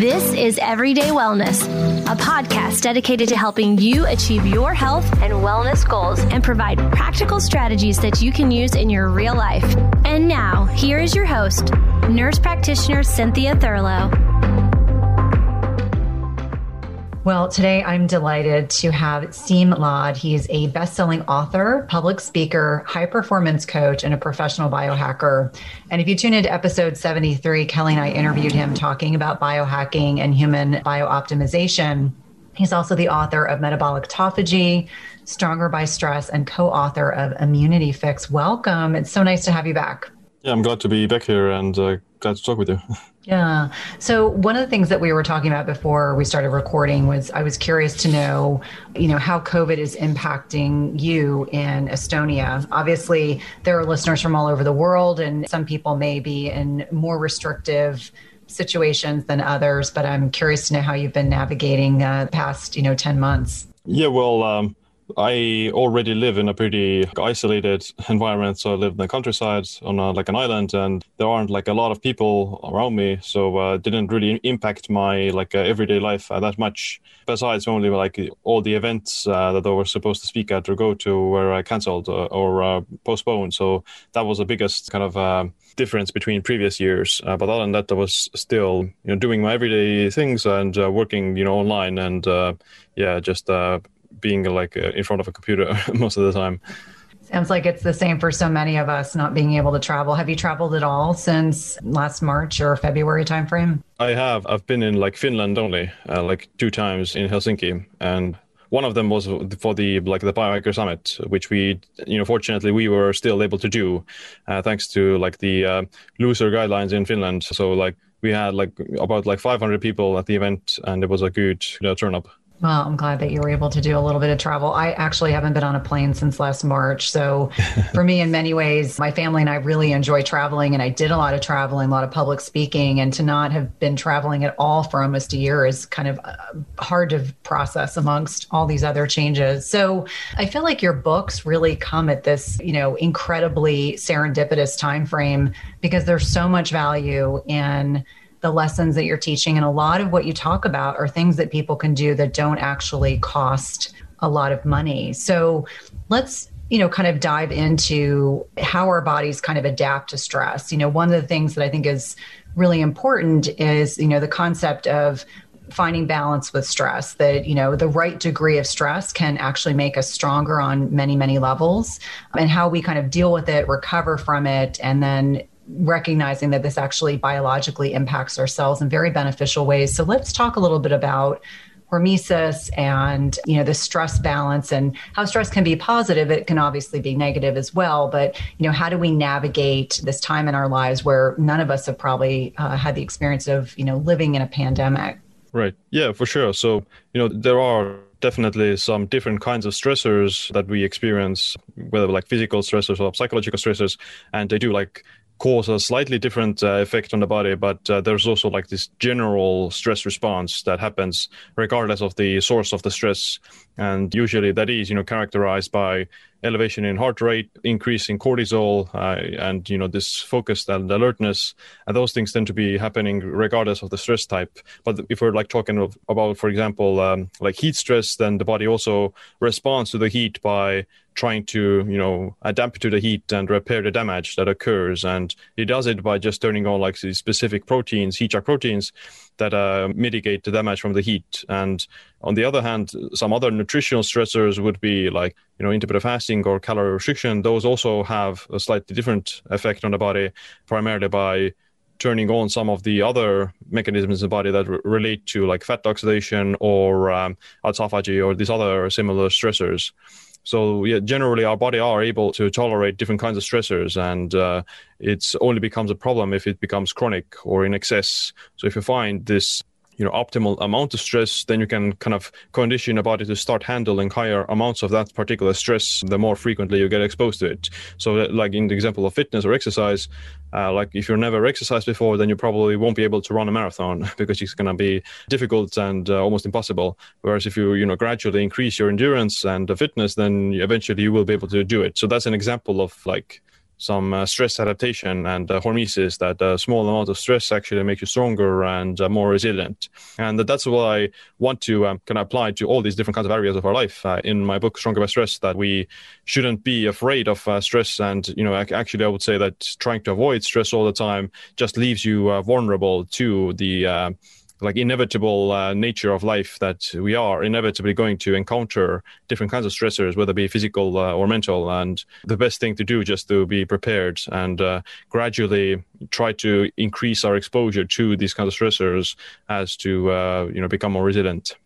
This is Everyday Wellness, a podcast dedicated to helping you achieve your health and wellness goals and provide practical strategies that you can use in your real life. And now, here is your host, nurse practitioner Cynthia Thurlow. Well, today I'm delighted to have Siim Land. He's a best-selling author, public speaker, high performance coach, and a professional biohacker. And if you tune into episode 73, Kelly and I interviewed him talking about biohacking and human biooptimization. He's also the author of Metabolic Autophagy, Stronger by Stress, and co-author of Immunity Fix. Welcome. It's so nice to have you back. Yeah, I'm glad to be back here and uh, glad to talk with you. Yeah. So one of the things that we were talking about before we started recording was I was curious to know, you know, how COVID is impacting you in Estonia. Obviously, there are listeners from all over the world, and some people may be in more restrictive situations than others. But I'm curious to know how you've been navigating uh, past, you know, ten months. Yeah. Well. Um I already live in a pretty isolated environment. So I live in the countryside on a, like an island, and there aren't like a lot of people around me. So uh, didn't really impact my like uh, everyday life uh, that much. Besides only like all the events uh, that I was supposed to speak at or go to were uh, cancelled uh, or postponed. So that was the biggest kind of difference between previous years. but other than that, I was still you know doing my everyday things and working you know online and yeah just being like uh, in front of a computer most of the time. Sounds like it's the same for so many of us not being able to travel. Have you traveled at all since last March or February timeframe? I have. I've been in like Finland only, uh, like two times in Helsinki, and one of them was for the like the biohacker summit, which we, you know, fortunately we were still able to do, uh, thanks to like the uh, looser guidelines in Finland. So like we had like about like 500 people at the event, and it was a good you know, turn up. Well, I'm glad that you were able to do a little bit of travel. I actually haven't been on a plane since last March. So, for me, in many ways, my family and I really enjoy traveling, and I did a lot of traveling, a lot of public speaking. And to not have been traveling at all for almost a year is kind of uh, hard to process amongst all these other changes. So, I feel like your books really come at this, you know, incredibly serendipitous time frame because there's so much value in the lessons that you're teaching. And a lot of what you talk about are things that people can do that don't actually cost a lot of money. So let's you know kind of dive into how our bodies kind of adapt to stress you know one of the things that i think is really important is you know the concept of finding balance with stress that you know the right degree of stress can actually make us stronger on many many levels and how we kind of deal with it recover from it and then recognizing that this actually biologically impacts our cells in very beneficial ways. So let's talk a little bit about hormesis and you know the stress balance and how stress can be positive. It can obviously be negative as well but you know how do we navigate this time in our lives where none of us have probably uh, had the experience of you know living in a pandemic? Right. Yeah for sure. So you know there are definitely some different kinds of stressors that we experience, whether like physical stressors or psychological stressors, and they do like cause a slightly different uh, effect on the body, but uh, there's also like this general stress response that happens regardless of the source of the stress. And usually that is, you know, characterized by elevation in heart rate, increase in cortisol, uh, and you know this focus and alertness, and those things tend to be happening regardless of the stress type. But if we're like talking of, about, for example, um, like heat stress, then the body also responds to the heat by trying to you know adapt to the heat and repair the damage that occurs. And it does it by just turning on like these specific proteins heat shock proteins that uh, mitigate the damage from the heat. And on the other hand some other nutritional stressors would be like you know intermittent fasting or calorie restriction. Those also have a slightly different effect on the body primarily by turning on some of the other mechanisms in the body that r- relate to like fat oxidation or um, autophagy or these other similar stressors so yeah, generally our body are able to tolerate different kinds of stressors, and uh, it only becomes a problem if it becomes chronic or in excess. So if you find this you know optimal amount of stress then you can kind of condition a body to start handling higher amounts of that particular stress the more frequently you get exposed to it. So like in the example of fitness or exercise uh, like if you've never exercised before then you probably won't be able to run a marathon because it's going to be difficult and uh, almost impossible. Whereas if you you know gradually increase your endurance and the fitness then eventually you will be able to do it. So that's an example of like some uh, stress adaptation and uh, hormesis that a small amount of stress actually makes you stronger and uh, more resilient. And that's what I want to um, kind of apply to all these different kinds of areas of our life. Uh, in my book, Stronger by Stress, that we shouldn't be afraid of uh, stress. And, you know, actually, I would say that trying to avoid stress all the time just leaves you uh, vulnerable to the like inevitable uh, nature of life that we are inevitably going to encounter different kinds of stressors, whether it be physical uh, or mental. And the best thing to do just to be prepared and uh, gradually try to increase our exposure to these kinds of stressors as to uh, you know become more resilient.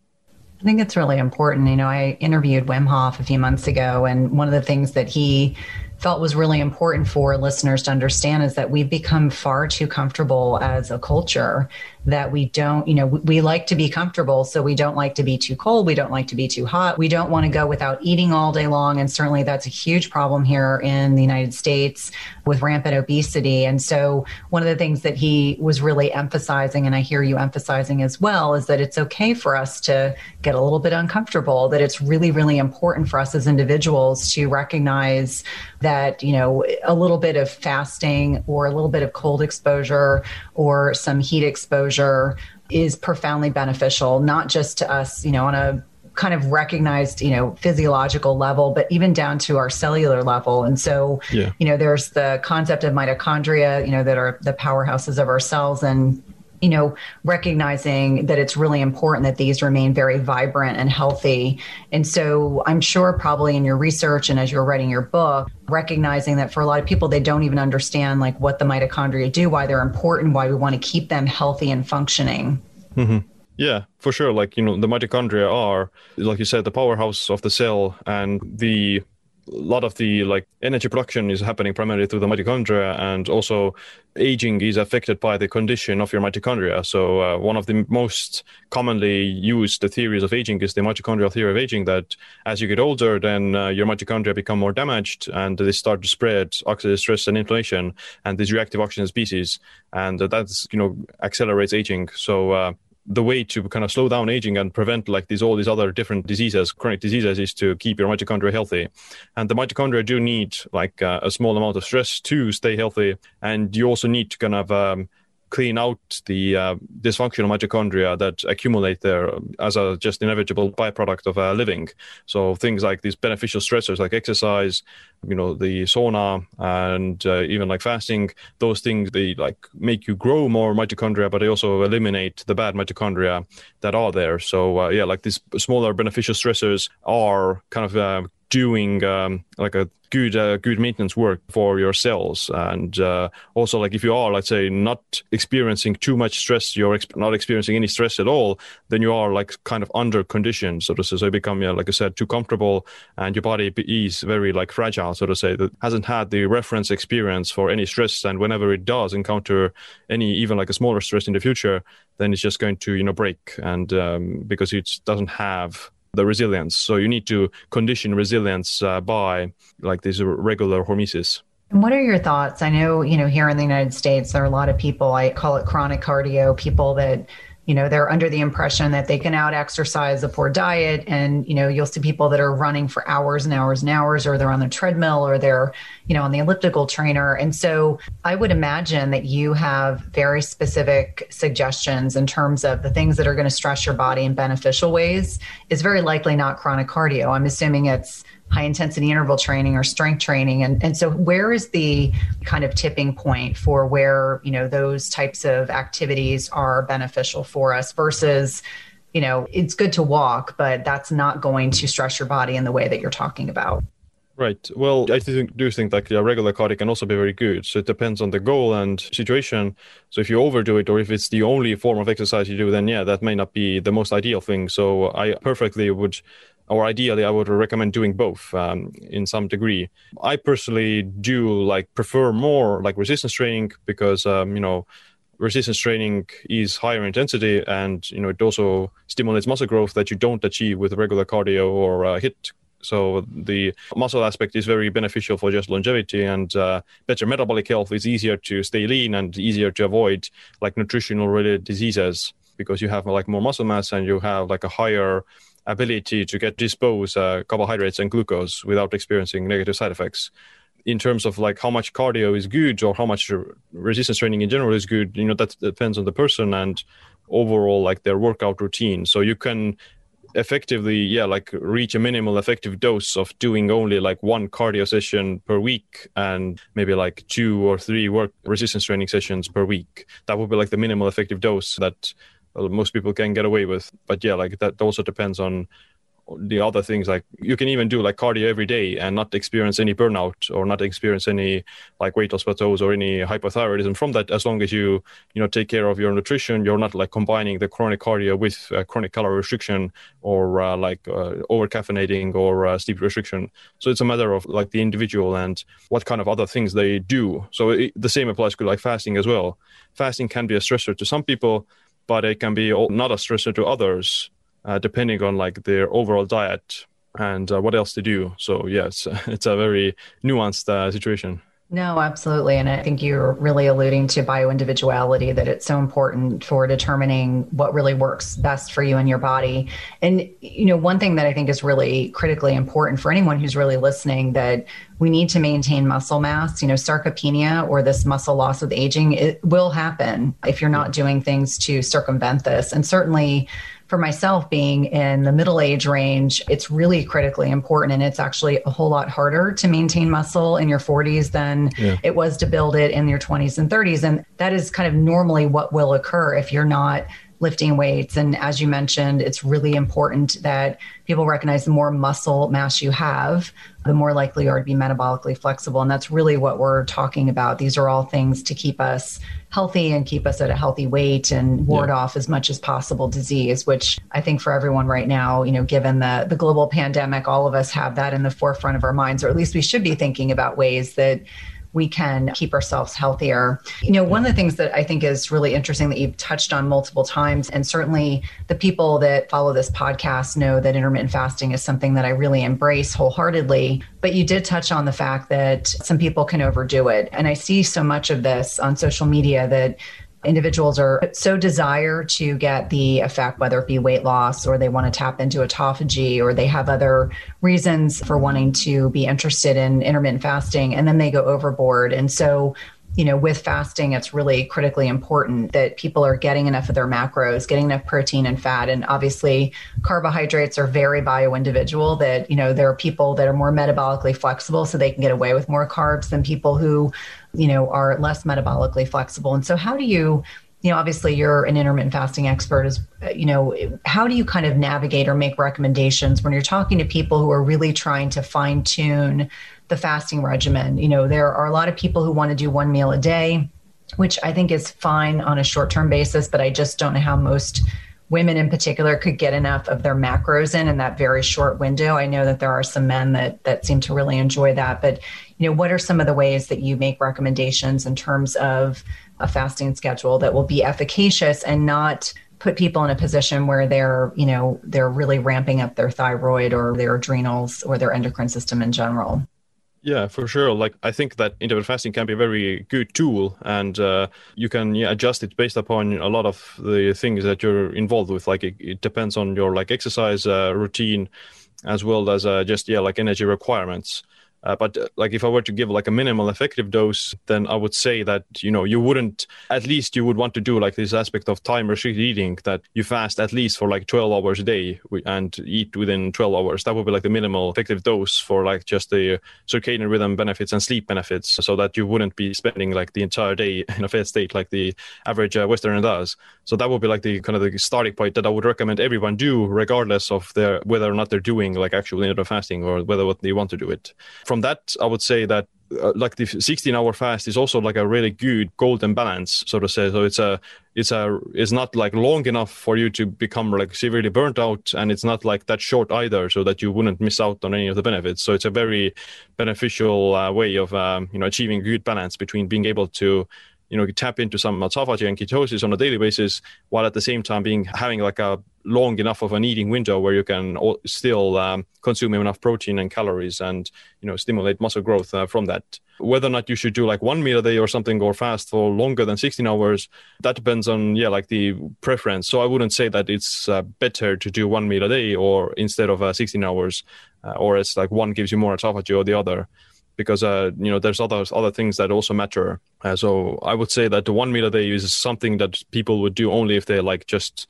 I think it's really important. You know, I interviewed Wim Hof a few months ago, and one of the things that he felt was really important for listeners to understand is that we've become far too comfortable as a culture that we don't, you know, we like to be comfortable. So we don't like to be too cold. We don't like to be too hot. We don't want to go without eating all day long. And certainly that's a huge problem here in the United States with rampant obesity. And so one of the things that he was really emphasizing, and I hear you emphasizing as well, is that it's okay for us to get a little bit uncomfortable, that it's really, really important for us as individuals to recognize that, you know, a little bit of fasting or a little bit of cold exposure or some heat exposure is profoundly beneficial, not just to us, you know, on a kind of recognized, you know, physiological level, but even down to our cellular level. And so, yeah. you know, there's the concept of mitochondria, you know, that are the powerhouses of our cells. And you know, recognizing that it's really important that these remain very vibrant and healthy. And so I'm sure probably in your research and as you're writing your book, recognizing that for a lot of people, they don't even understand like what the mitochondria do, why they're important, why we want to keep them healthy and functioning. Mm-hmm. Yeah, for sure. Like, you know, the mitochondria are, like you said, the powerhouse of the cell and the lot of the like energy production is happening primarily through the mitochondria and also aging is affected by the condition of your mitochondria. So uh, one of the most commonly used theories of aging is the mitochondrial theory of aging that as you get older then uh, your mitochondria become more damaged and they start to spread oxidative stress and inflammation and these reactive oxygen species and that's you know accelerates aging. So uh, the way to kind of slow down aging and prevent like these all these other different diseases chronic diseases is to keep your mitochondria healthy. And the mitochondria do need like uh, a small amount of stress to stay healthy. And you also need to kind of um, clean out the uh, dysfunctional mitochondria that accumulate there as a just inevitable byproduct of uh, living. So things like these beneficial stressors like exercise, you know, the sauna and uh, even like fasting, those things, they like make you grow more mitochondria, but they also eliminate the bad mitochondria that are there. So uh, yeah, like these smaller beneficial stressors are kind of uh, doing um, like a good uh, good maintenance work for your cells. And uh, also like if you are let's say not experiencing too much stress you're ex- not experiencing any stress at all then you are like kind of under conditioned so to say. So you become yeah, like i said too comfortable and your body is very like fragile so to say that hasn't had the reference experience for any stress. And whenever it does encounter any even like a smaller stress in the future then it's just going to you know break. And um, because it doesn't have the resilience. So you need to condition resilience uh, by like these regular hormesis. And what are your thoughts? I know, you know, here in the United States, there are a lot of people, I call it chronic cardio, people that you know they're under the impression that they can out exercise a poor diet. And you know you'll see people that are running for hours and hours and hours or they're on the treadmill or they're you know on the elliptical trainer. And so i would imagine that you have very specific suggestions in terms of the things that are going to stress your body in beneficial ways. Is very likely not chronic cardio. I'm assuming it's high intensity interval training or strength training and, and so where is the kind of tipping point for where you know those types of activities are beneficial for us versus you know it's good to walk but that's not going to stress your body in the way that you're talking about Right. Well, I think, do think like a regular cardio can also be very good. So it depends on the goal and situation. So if you overdo it, or if it's the only form of exercise you do, then yeah, that may not be the most ideal thing. So I perfectly would or ideally i would recommend doing both um, in some degree. I personally do like prefer more like resistance training because um, you know resistance training is higher intensity and you know it also stimulates muscle growth that you don't achieve with regular cardio or uh, HIIT. So the muscle aspect is very beneficial for just longevity and uh, better metabolic health is easier to stay lean and easier to avoid like nutritional related diseases because you have like more muscle mass and you have like a higher ability to get dispose uh, carbohydrates and glucose without experiencing negative side effects. in terms of like how much cardio is good or how much resistance training in general is good, you know, that depends on the person and overall like their workout routine. So you can effectively yeah like reach a minimal effective dose of doing only like one cardio session per week and maybe like two or three work resistance training sessions per week that would be like the minimal effective dose that most people can get away with but yeah like that also depends on the other things like you can even do like cardio every day and not experience any burnout or not experience any like weight loss plateaus or any hypothyroidism from that as long as you you know take care of your nutrition. You're not like combining the chronic cardio with uh, chronic calorie restriction or uh, like uh, over caffeinating or uh, sleep restriction. So it's a matter of like the individual and what kind of other things they do. So it, the same applies to like fasting as well. Fasting can be a stressor to some people but it can be not a stressor to others uh, depending on like their overall diet and uh, what else to do. So yes, it's a very nuanced uh, situation. No, absolutely. And I think you're really alluding to bioindividuality, that it's so important for determining what really works best for you and your body. And, you know, one thing that I think is really critically important for anyone who's really listening that we need to maintain muscle mass. You know, sarcopenia or this muscle loss with aging, it will happen if you're not doing things to circumvent this. And certainly, for myself being in the middle age range, it's really critically important. And it's actually a whole lot harder to maintain muscle in your 40s than yeah. it was to build it in your 20s and 30s. And that is kind of normally what will occur if you're not lifting weights. And as you mentioned, it's really important that people recognize the more muscle mass you have, the more likely you are to be metabolically flexible. And that's really what we're talking about. These are all things to keep us healthy and keep us at a healthy weight and ward yeah. off as much as possible disease, which I think for everyone right now, you know, given the, the global pandemic, all of us have that in the forefront of our minds, or at least we should be thinking about ways that we can keep ourselves healthier. You know, one of the things that I think is really interesting that you've touched on multiple times, and certainly the people that follow this podcast know that intermittent fasting is something that I really embrace wholeheartedly. But you did touch on the fact that some people can overdo it. And I see so much of this on social media that individuals are so desire to get the effect, whether it be weight loss or they want to tap into autophagy or they have other reasons for wanting to be interested in intermittent fasting, and then they go overboard. And so you know, with fasting, it's really critically important that people are getting enough of their macros, getting enough protein and fat. And obviously, carbohydrates are very bio individual, that, you know, there are people that are more metabolically flexible, so they can get away with more carbs than people who, you know, are less metabolically flexible. And so, how do you, you know, obviously you're an intermittent fasting expert is you know, how do you kind of navigate or make recommendations when you're talking to people who are really trying to fine tune the fasting regimen. You know, there are a lot of people who want to do one meal a day, which I think is fine on a short term basis, but I just don't know how most women in particular could get enough of their macros in in that very short window. I know that there are some men that that seem to really enjoy that, but you know, what are some of the ways that you make recommendations in terms of a fasting schedule that will be efficacious and not put people in a position where they're, you know, they're really ramping up their thyroid or their adrenals or their endocrine system in general? Yeah, for sure. Like I think that intermittent fasting can be a very good tool, and uh, you can yeah, adjust it based upon a lot of the things that you're involved with. Like it, it depends on your like exercise uh, routine, as well as uh, just yeah like energy requirements. Uh, but uh, like if I were to give like a minimal effective dose, then I would say that you know you wouldn't at least you would want to do like this aspect of time restricted eating that you fast at least for like 12 hours a day and eat within 12 hours. That would be like the minimal effective dose for like just the circadian rhythm benefits and sleep benefits, so that you wouldn't be spending like the entire day in a fed state like the average uh, Westerner does. So that would be like the kind of the starting point that I would recommend everyone do, regardless of their whether or not they're doing like actual intermittent fasting or whether what they want to do it. From from that, I would say that uh, like the 16 hour fast is also like a really good golden balance so to say. So it's a it's a it's not like long enough for you to become like severely burnt out and it's not like that short either so that you wouldn't miss out on any of the benefits. So it's a very beneficial uh, way of um, you know achieving good balance between being able to you know tap into some autophagy and ketosis on a daily basis while at the same time being having like a long enough of an eating window where you can still um, consume enough protein and calories and you know stimulate muscle growth uh, from that. Whether or not you should do like one meal a day or something or fast for longer than 16 hours that depends on yeah like the preference. So i wouldn't say that it's uh, better to do one meal a day or instead of uh, 16 hours uh, or it's like one gives you more autophagy or the other because uh, you know there's other other things that also matter. Uh, so I would say that the one meal a day is something that people would do only if they like just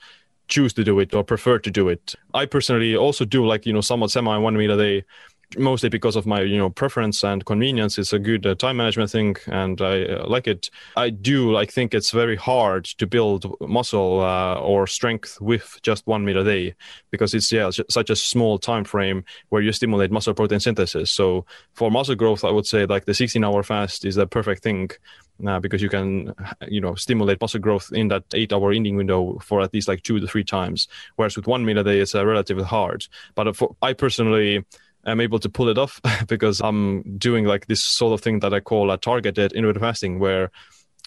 choose to do it or prefer to do it. I personally also do like you know somewhat semi one meal a day mostly because of my you know preference and convenience. It's a good uh, time management thing and i uh, like it. I do like think it's very hard to build muscle uh, or strength with just one meal a day because it's yeah such a small time frame where you stimulate muscle protein synthesis. So for muscle growth i would say like the 16 hour fast is the perfect thing uh, because you can you know stimulate muscle growth in that eight hour eating window for at least like two to three times whereas with one meal a day it's uh, relatively hard. But uh, for, i personally am able to pull it off because I'm doing like this sort of thing that I call a targeted intermittent fasting where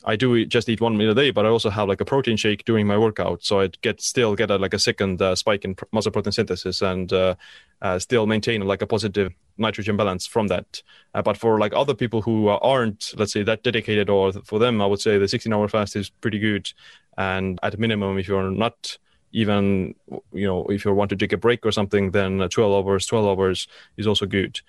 I do just eat one meal a day, but I also have like a protein shake during my workout, so I get still get a, like a second uh, spike in muscle protein synthesis and uh, uh, still maintain like a positive nitrogen balance from that. Uh, but for like other people who aren't, let's say, that dedicated, or for them, I would say the 16-hour fast is pretty good. And at minimum, if you're not even you know if you want to take a break or something then 12 hours 12 hours is also good.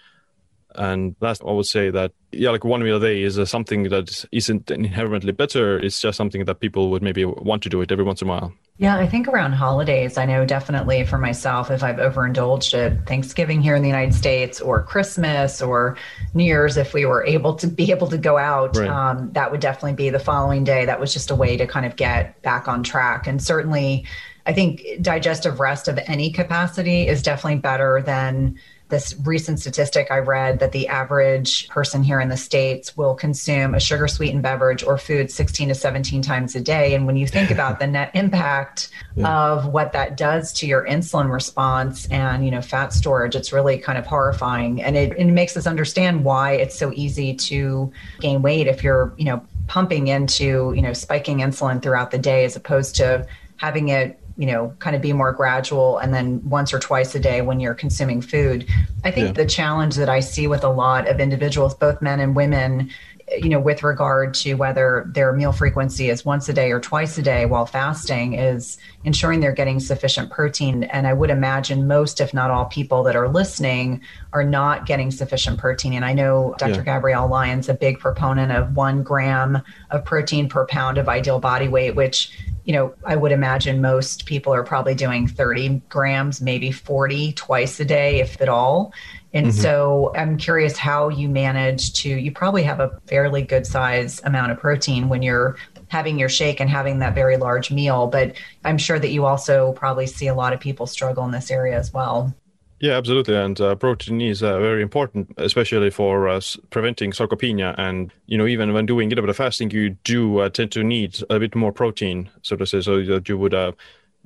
And last i would say that yeah like one meal a day is uh, something that isn't inherently better. It's just something that people would maybe want to do it every once in a while. Yeah i think around holidays i know definitely for myself if i've overindulged at thanksgiving here in the united states or christmas or new year's if we were able to be able to go out right. um, that would definitely be the following day. That was just a way to kind of get back on track. And certainly I think digestive rest of any capacity is definitely better than this recent statistic I read that the average person here in the States will consume a sugar sweetened beverage or food 16 to 17 times a day. And when you think about the net impact yeah. of what that does to your insulin response and, you know, fat storage, it's really kind of horrifying. And it, it makes us understand why it's so easy to gain weight if you're, you know, pumping into, you know, spiking insulin throughout the day as opposed to having it you know kind of be more gradual and then once or twice a day when you're consuming food i think yeah. the challenge that i see with a lot of individuals both men and women you know with regard to whether their meal frequency is once a day or twice a day while fasting is ensuring they're getting sufficient protein and i would imagine most if not all people that are listening are not getting sufficient protein and i know dr yeah. Gabrielle Lyon's a big proponent of one gram of protein per pound of ideal body weight which you know, I would imagine most people are probably doing 30 grams, maybe 40 twice a day, if at all. And mm-hmm. so I'm curious how you manage to, you probably have a fairly good size amount of protein when you're having your shake and having that very large meal. But I'm sure that you also probably see a lot of people struggle in this area as well. Yeah, absolutely. And uh, protein is uh, very important, especially for uh, preventing sarcopenia. And, you know, even when doing intermittent fasting, you do uh, tend to need a bit more protein, so to say, so that you would, uh,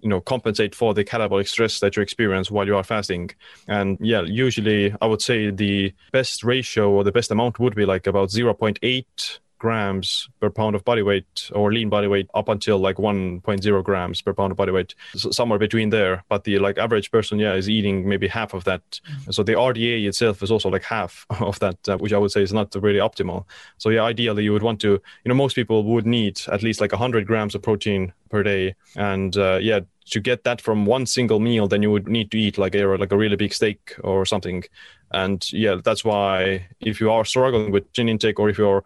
you know, compensate for the catabolic stress that you experience while you are fasting. And yeah, usually I would say the best ratio or the best amount would be like about 0.8 grams per pound of body weight or lean body weight up until like 1.0 grams per pound of body weight so somewhere between there. But the like average person yeah is eating maybe half of that. Mm-hmm. so the rda itself is also like half of that uh, which i would say is not really optimal. So yeah ideally you would want to you know most people would need at least like 100 grams of protein per day. And uh, yeah to get that from one single meal then you would need to eat like a like a really big steak or something. And yeah that's why if you are struggling with gin intake or if you're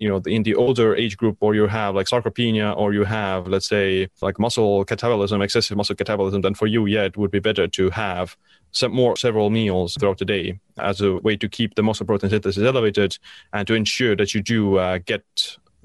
you know in the older age group or you have like sarcopenia or you have let's say like muscle catabolism excessive muscle catabolism then for you yeah it would be better to have some more several meals throughout the day as a way to keep the muscle protein synthesis elevated and to ensure that you do uh, get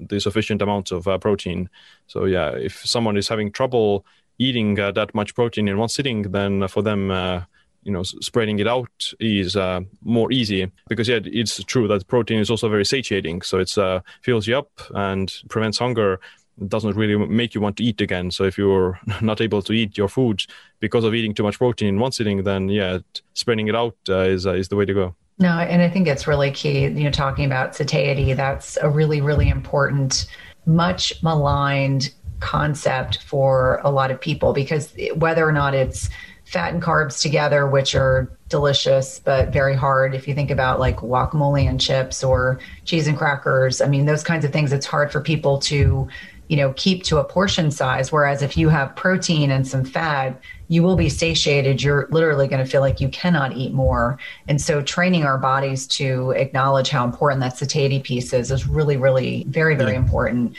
the sufficient amounts of uh, protein. So yeah if someone is having trouble eating uh, that much protein in one sitting then for them uh, you know spreading it out is uh, more easy because yeah it's true that protein is also very satiating. So it's uh, fills you up and prevents hunger. It doesn't really make you want to eat again. So if you're not able to eat your food because of eating too much protein in one sitting then yeah spreading it out uh, is uh, is the way to go. No and i think it's really key you know talking about satiety. That's a really really important much maligned concept for a lot of people because whether or not it's fat and carbs together, which are delicious but very hard. If you think about like guacamole and chips or cheese and crackers, I mean, those kinds of things, it's hard for people to you know, keep to a portion size. Whereas if you have protein and some fat, you will be satiated. You're literally going to feel like you cannot eat more. And so, training our bodies to acknowledge how important that satiety piece is is really, really very, very yeah. important.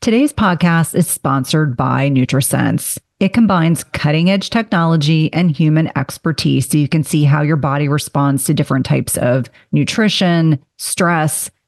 Today's podcast is sponsored by NutriSense. It combines cutting edge technology and human expertise so you can see how your body responds to different types of nutrition, stress,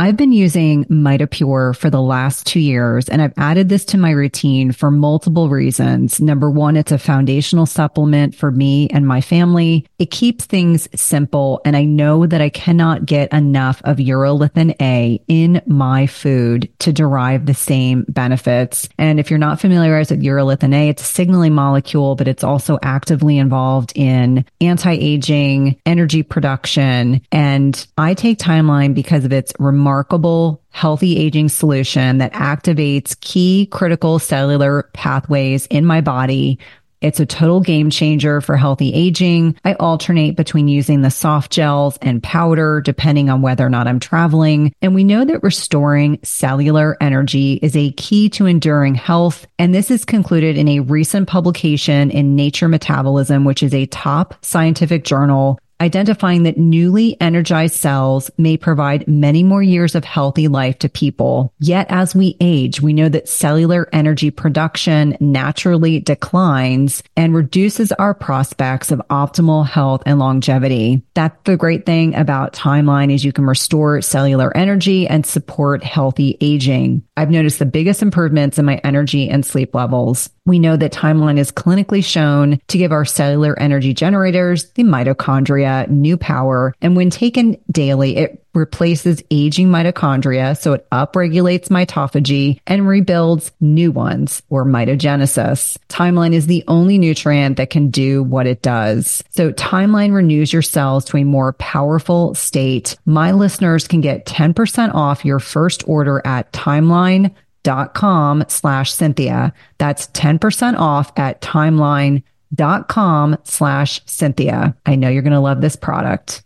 I've been using MitoPure for the last two years, and I've added this to my routine for multiple reasons. Number one, it's a foundational supplement for me and my family. It keeps things simple, and I know that I cannot get enough of urolithin A in my food to derive the same benefits. And if you're not familiarized with urolithin A, it's a signaling molecule, but it's also actively involved in anti-aging, energy production, and I take Timeline because of its remarkable remarkable healthy aging solution that activates key critical cellular pathways in my body. It's a total game changer for healthy aging. I alternate between using the soft gels and powder depending on whether or not I'm traveling. And we know that restoring cellular energy is a key to enduring health. And this is concluded in a recent publication in Nature Metabolism, which is a top scientific journal identifying that newly energized cells may provide many more years of healthy life to people. Yet as we age, we know that cellular energy production naturally declines and reduces our prospects of optimal health and longevity. That's the great thing about Timeline is you can restore cellular energy and support healthy aging. I've noticed the biggest improvements in my energy and sleep levels. We know that Timeline is clinically shown to give our cellular energy generators, the mitochondria, new power. And when taken daily, it replaces aging mitochondria. So it upregulates mitophagy and rebuilds new ones or mitogenesis. Timeline is the only nutrient that can do what it does. So Timeline renews your cells to a more powerful state. My listeners can get 10% off your first order at timeline dot com slash Cynthia. That's 10% off at timeline dot com slash Cynthia. I know you're going to love this product.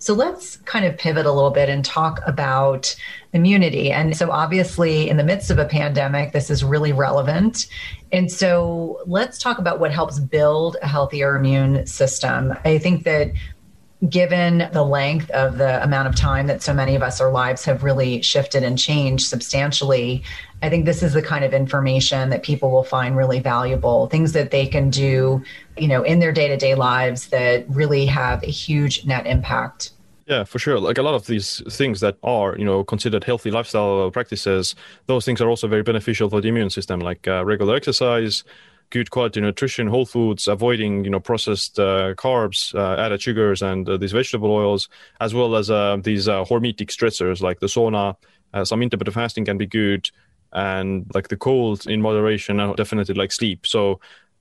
So let's kind of pivot a little bit and talk about immunity. And so, obviously, in the midst of a pandemic, this is really relevant. And so, let's talk about what helps build a healthier immune system. I think that given the length of the amount of time that so many of us, our lives have really shifted and changed substantially, I think this is the kind of information that people will find really valuable, things that they can do, you know, in their day to day lives that really have a huge net impact. Yeah, for sure. Like a lot of these things that are, you know, considered healthy lifestyle practices, those things are also very beneficial for the immune system, like uh, regular exercise, good quality nutrition, whole foods, avoiding, you know, processed uh, carbs, uh, added sugars, and uh, these vegetable oils, as well as uh, these uh, hormetic stressors like the sauna. some intermittent fasting can be good, and like the cold in moderation, and definitely like sleep. So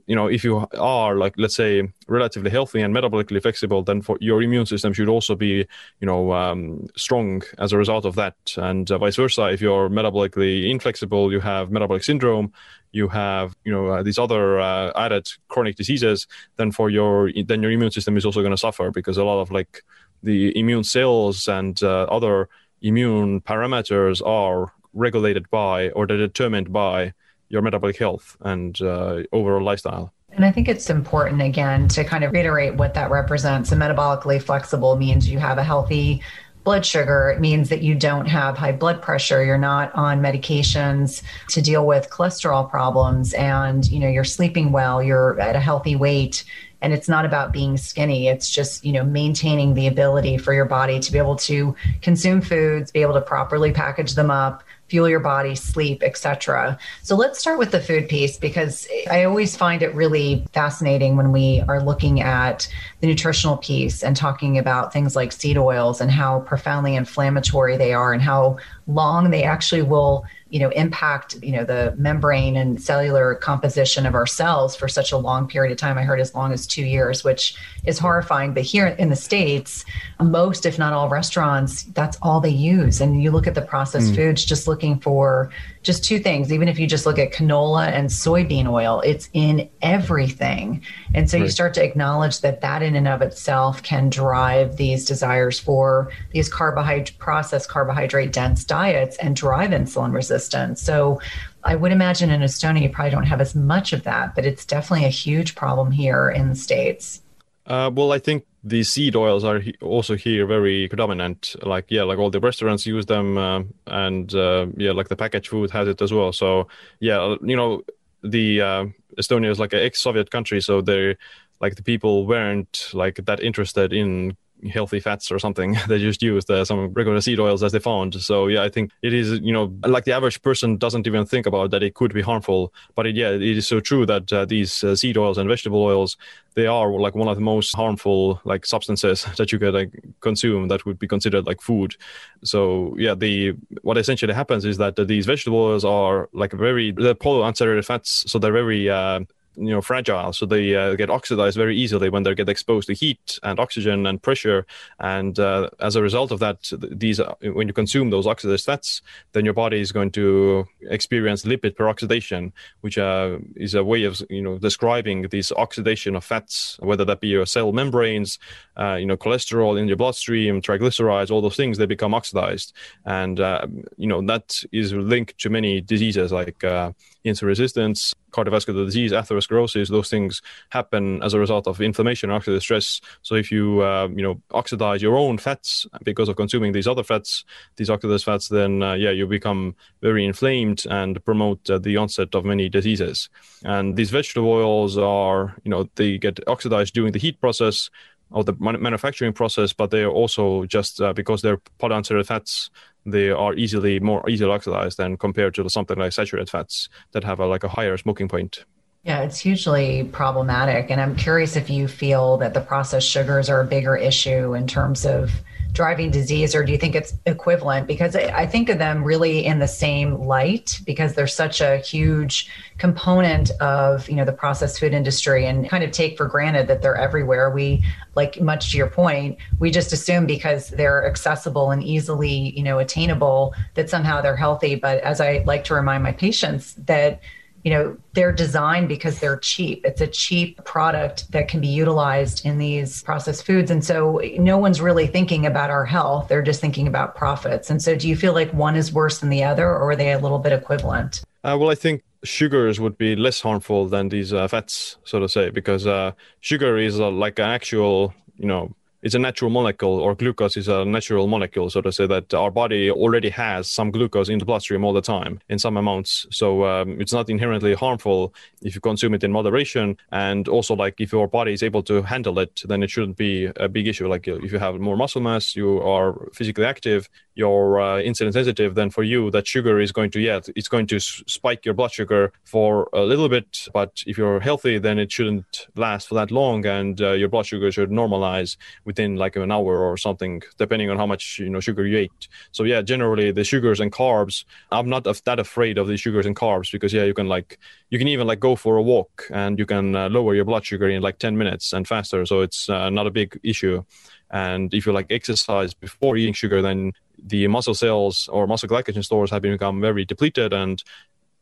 you know if you are like let's say relatively healthy and metabolically flexible then for your immune system should also be you know um, strong as a result of that. And uh, vice versa if you're metabolically inflexible you have metabolic syndrome you have you know uh, these other uh, added chronic diseases then for your then your immune system is also going to suffer because a lot of like the immune cells and uh, other immune parameters are regulated by or they're determined by your metabolic health and uh, overall lifestyle. And I think it's important, again, to kind of reiterate what that represents. So, metabolically flexible means you have a healthy blood sugar. It means that you don't have high blood pressure. You're not on medications to deal with cholesterol problems. And, you know, you're sleeping well, you're at a healthy weight. And it's not about being skinny. It's just, you know, maintaining the ability for your body to be able to consume foods, be able to properly package them up, fuel your body, sleep, etc. So let's start with the food piece because I always find it really fascinating when we are looking at the nutritional piece and talking about things like seed oils and how profoundly inflammatory they are and how long they actually will you know impact you know the membrane and cellular composition of our cells for such a long period of time. I heard as long as two years which is horrifying. But here in the states most if not all restaurants that's all they use. And you look at the processed mm. foods just looking for just two things even if you just look at canola and soybean oil it's in everything and so right. you start to acknowledge that that in and of itself can drive these desires for these carbohydrate processed carbohydrate dense diets and drive insulin resistance so I would imagine in Estonia you probably don't have as much of that, but it's definitely a huge problem here in the States. Uh, well, I think the seed oils are also here very predominant. Like yeah, like all the restaurants use them, uh, and uh, yeah, like the packaged food has it as well. So yeah, you know, the uh, Estonia is like an ex-Soviet country, so they like the people weren't like that interested in healthy fats or something. they just used uh, some regular seed oils as they found. So yeah, I think it is you know like the average person doesn't even think about that it could be harmful. But it, yeah, it is so true that uh, these uh, seed oils and vegetable oils they are like one of the most harmful like substances that you could like consume that would be considered like food. So yeah, the what essentially happens is that these vegetable oils are like very they're polyunsaturated fats, so they're very uh, you know fragile. So they uh, get oxidized very easily when they get exposed to heat and oxygen and pressure. And uh, as a result of that these uh, when you consume those oxidized fats then your body is going to experience lipid peroxidation which uh, is a way of you know describing this oxidation of fats whether that be your cell membranes uh, you know cholesterol in your bloodstream triglycerides all those things they become oxidized. And uh, you know that is linked to many diseases like insulin resistance cardiovascular disease, atherosclerosis, those things happen as a result of inflammation or oxidative stress. So if you uh, you know oxidize your own fats because of consuming these other fats, these oxidative fats, then uh, yeah, you become very inflamed and promote uh, the onset of many diseases. And these vegetable oils are you know they get oxidized during the heat process or the manufacturing process, but they are also just uh, because they're polyunsaturated fats, they are easily more easily oxidized than compared to something like saturated fats that have a, like a higher smoking point. Yeah, it's hugely problematic. And I'm curious if you feel that the processed sugars are a bigger issue in terms of driving disease, or do you think it's equivalent? Because I think of them really in the same light because they're such a huge component of you know the processed food industry, and kind of take for granted that they're everywhere. We like much to your point, we just assume because they're accessible and easily you know attainable that somehow they're healthy. But as I like to remind my patients that you know they're designed because they're cheap. It's a cheap product that can be utilized in these processed foods. And so no one's really thinking about our health. They're just thinking about profits. And so do you feel like one is worse than the other or are they a little bit equivalent? Uh, well i think sugars would be less harmful than these uh, fats so to say because uh, sugar is uh, like an actual you know it's a natural molecule, or glucose is a natural molecule, so to say that our body already has some glucose in the bloodstream all the time in some amounts. So um, it's not inherently harmful if you consume it in moderation. And also, like if your body is able to handle it, then it shouldn't be a big issue. Like if you have more muscle mass, you are physically active, you're uh, insulin sensitive, then for you that sugar is going to yeah, it's going to spike your blood sugar for a little bit. But if you're healthy, then it shouldn't last for that long, and uh, your blood sugar should normalize within like an hour or something, depending on how much you know sugar you ate. So yeah, generally the sugars and carbs, I'm not that afraid of the sugars and carbs because yeah, you can like you can even like go for a walk and you can uh, lower your blood sugar in like 10 minutes and faster. So it's uh, not a big issue. And if you like exercise before eating sugar, then the muscle cells or muscle glycogen stores have become very depleted and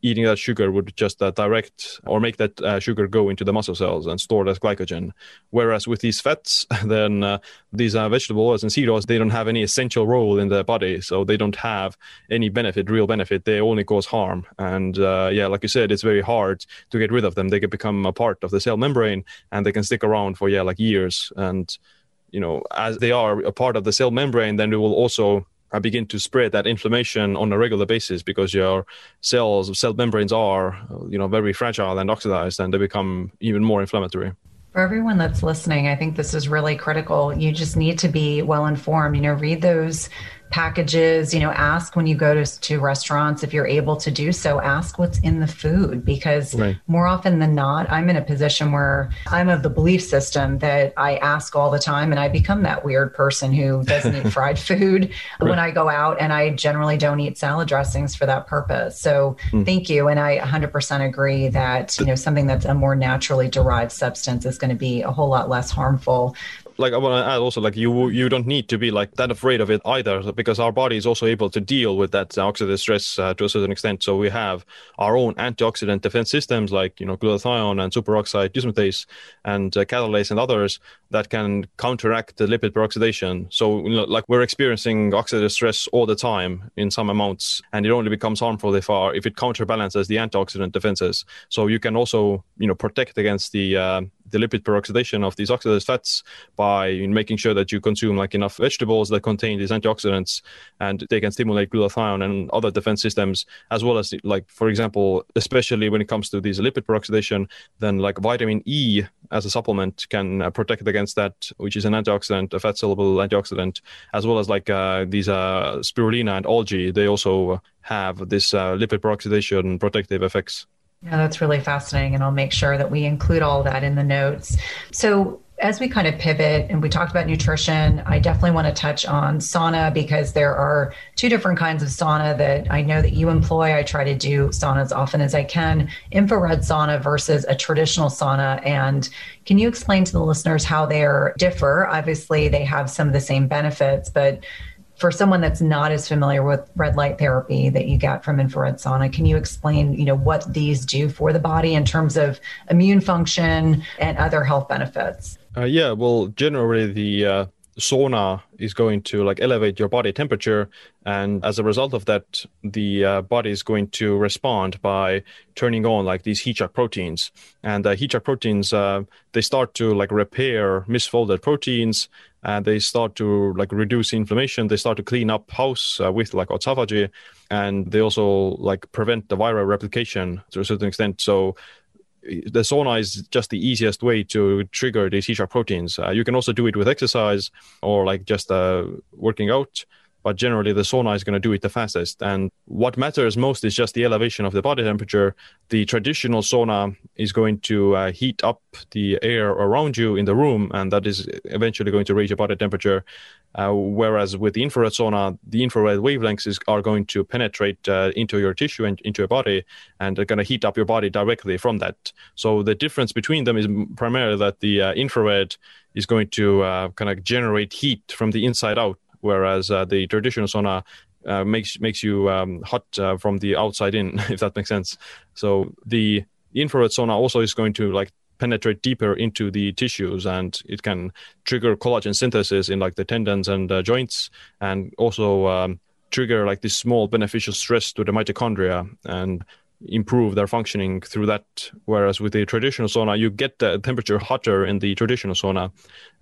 eating that sugar would just uh, direct or make that uh, sugar go into the muscle cells and store as glycogen. Whereas with these fats, then uh, these uh, vegetable oils and seed oils, they don't have any essential role in the body. So they don't have any benefit, real benefit. They only cause harm. And uh, yeah, like you said, it's very hard to get rid of them. They can become a part of the cell membrane and they can stick around for, yeah, like years. And, you know, as they are a part of the cell membrane, then they will also I begin to spread that inflammation on a regular basis because your cells, cell membranes are, you know, very fragile and oxidized, and they become even more inflammatory. For everyone that's listening, I think this is really critical. You just need to be well informed. You know, read those packages you know ask when you go to, to restaurants if you're able to do so ask what's in the food because right. more often than not i'm in a position where i'm of the belief system that i ask all the time and i become that weird person who doesn't eat fried food right. when i go out and i generally don't eat salad dressings for that purpose so mm. thank you and i 100% agree that you know something that's a more naturally derived substance is going to be a whole lot less harmful like I want to add also like you you don't need to be like that afraid of it either because our body is also able to deal with that oxidative stress uh, to a certain extent. So we have our own antioxidant defense systems like you know glutathione and superoxide dismutase and uh, catalase and others that can counteract the lipid peroxidation. So you know, like we're experiencing oxidative stress all the time in some amounts, and it only becomes harmful if our if it counterbalances the antioxidant defenses. So you can also you know protect against the uh, the lipid peroxidation of these oxidized fats by making sure that you consume like enough vegetables that contain these antioxidants and they can stimulate glutathione and other defense systems as well as like for example especially when it comes to these lipid peroxidation then like vitamin e as a supplement can uh, protect against that which is an antioxidant a fat soluble antioxidant as well as like uh, these uh, spirulina and algae. They also have this uh, lipid peroxidation protective effects yeah, that's really fascinating. And I'll make sure that we include all that in the notes. So, as we kind of pivot and we talked about nutrition, I definitely want to touch on sauna because there are two different kinds of sauna that I know that you employ. I try to do sauna as often as I can infrared sauna versus a traditional sauna. And can you explain to the listeners how they're differ? Obviously, they have some of the same benefits, but for someone that's not as familiar with red light therapy that you get from infrared sauna, can you explain, you know, what these do for the body in terms of immune function and other health benefits? Uh, yeah, well, generally the uh, sauna is going to like elevate your body temperature and as a result of that the uh, body is going to respond by turning on like these heat shock proteins. And the heat shock proteins uh, they start to like repair misfolded proteins and they start to like reduce inflammation. They start to clean up house uh, with like autophagy and they also like prevent the viral replication to a certain extent. So the sauna is just the easiest way to trigger these heat shock proteins. Uh, you can also do it with exercise or like just uh, working out, but generally the sauna is going to do it the fastest. And what matters most is just the elevation of the body temperature. The traditional sauna is going to uh, heat up the air around you in the room, and that is eventually going to raise your body temperature. Uh, whereas with the infrared sauna, the infrared wavelengths is, are going to penetrate uh, into your tissue and into your body, and they're going to heat up your body directly from that. So the difference between them is primarily that the uh, infrared is going to uh, kind of generate heat from the inside out, whereas uh, the traditional sauna uh, makes makes you um, hot from the outside in, if that makes sense. So the infrared sauna also is going to like penetrate deeper into the tissues and it can trigger collagen synthesis in like the tendons and uh, joints and also um, trigger like this small beneficial stress to the mitochondria and improve their functioning through that. Whereas with the traditional sauna, you get the temperature hotter in the traditional sauna,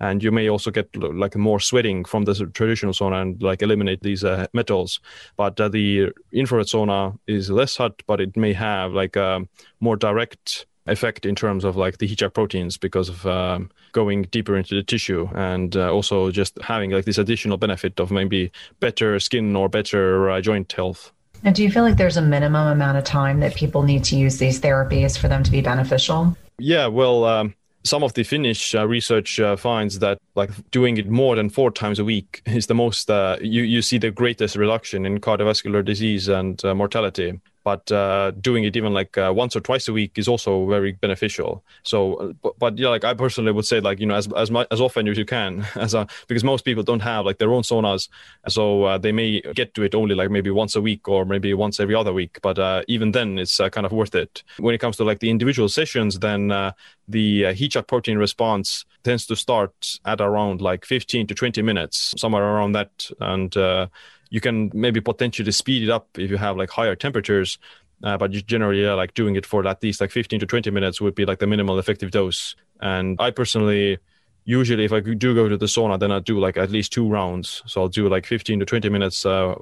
and you may also get like more sweating from the traditional sauna and like eliminate these uh, metals. But uh, the infrared sauna is less hot, but it may have like a more direct effect in terms of like the heat shock proteins because of um, going deeper into the tissue and uh, also just having like this additional benefit of maybe better skin or better uh, joint health. And do you feel like there's a minimum amount of time that people need to use these therapies for them to be beneficial? Yeah, well, um, some of the Finnish uh, research uh, finds that like doing it more than four times a week is the most uh, you you see the greatest reduction in cardiovascular disease and uh, mortality but uh, doing it even like uh, once or twice a week is also very beneficial. So, uh, but, but, yeah, like I personally would say, like you know, as as much as often as you can, as a, because most people don't have like their own saunas, so uh, they may get to it only like maybe once a week or maybe once every other week. But uh, even then, it's uh, kind of worth it. When it comes to like the individual sessions, then the heat shock protein response tends to start at around like 15 to 20 minutes, somewhere around that, and you can maybe potentially speed it up if you have like higher temperatures uh, but generally yeah, like doing it for at least like 15 to 20 minutes would be like the minimal effective dose. And i personally usually if i do go to the sauna then i do like at least two rounds. So i'll do like 15 to 20 minutes uh,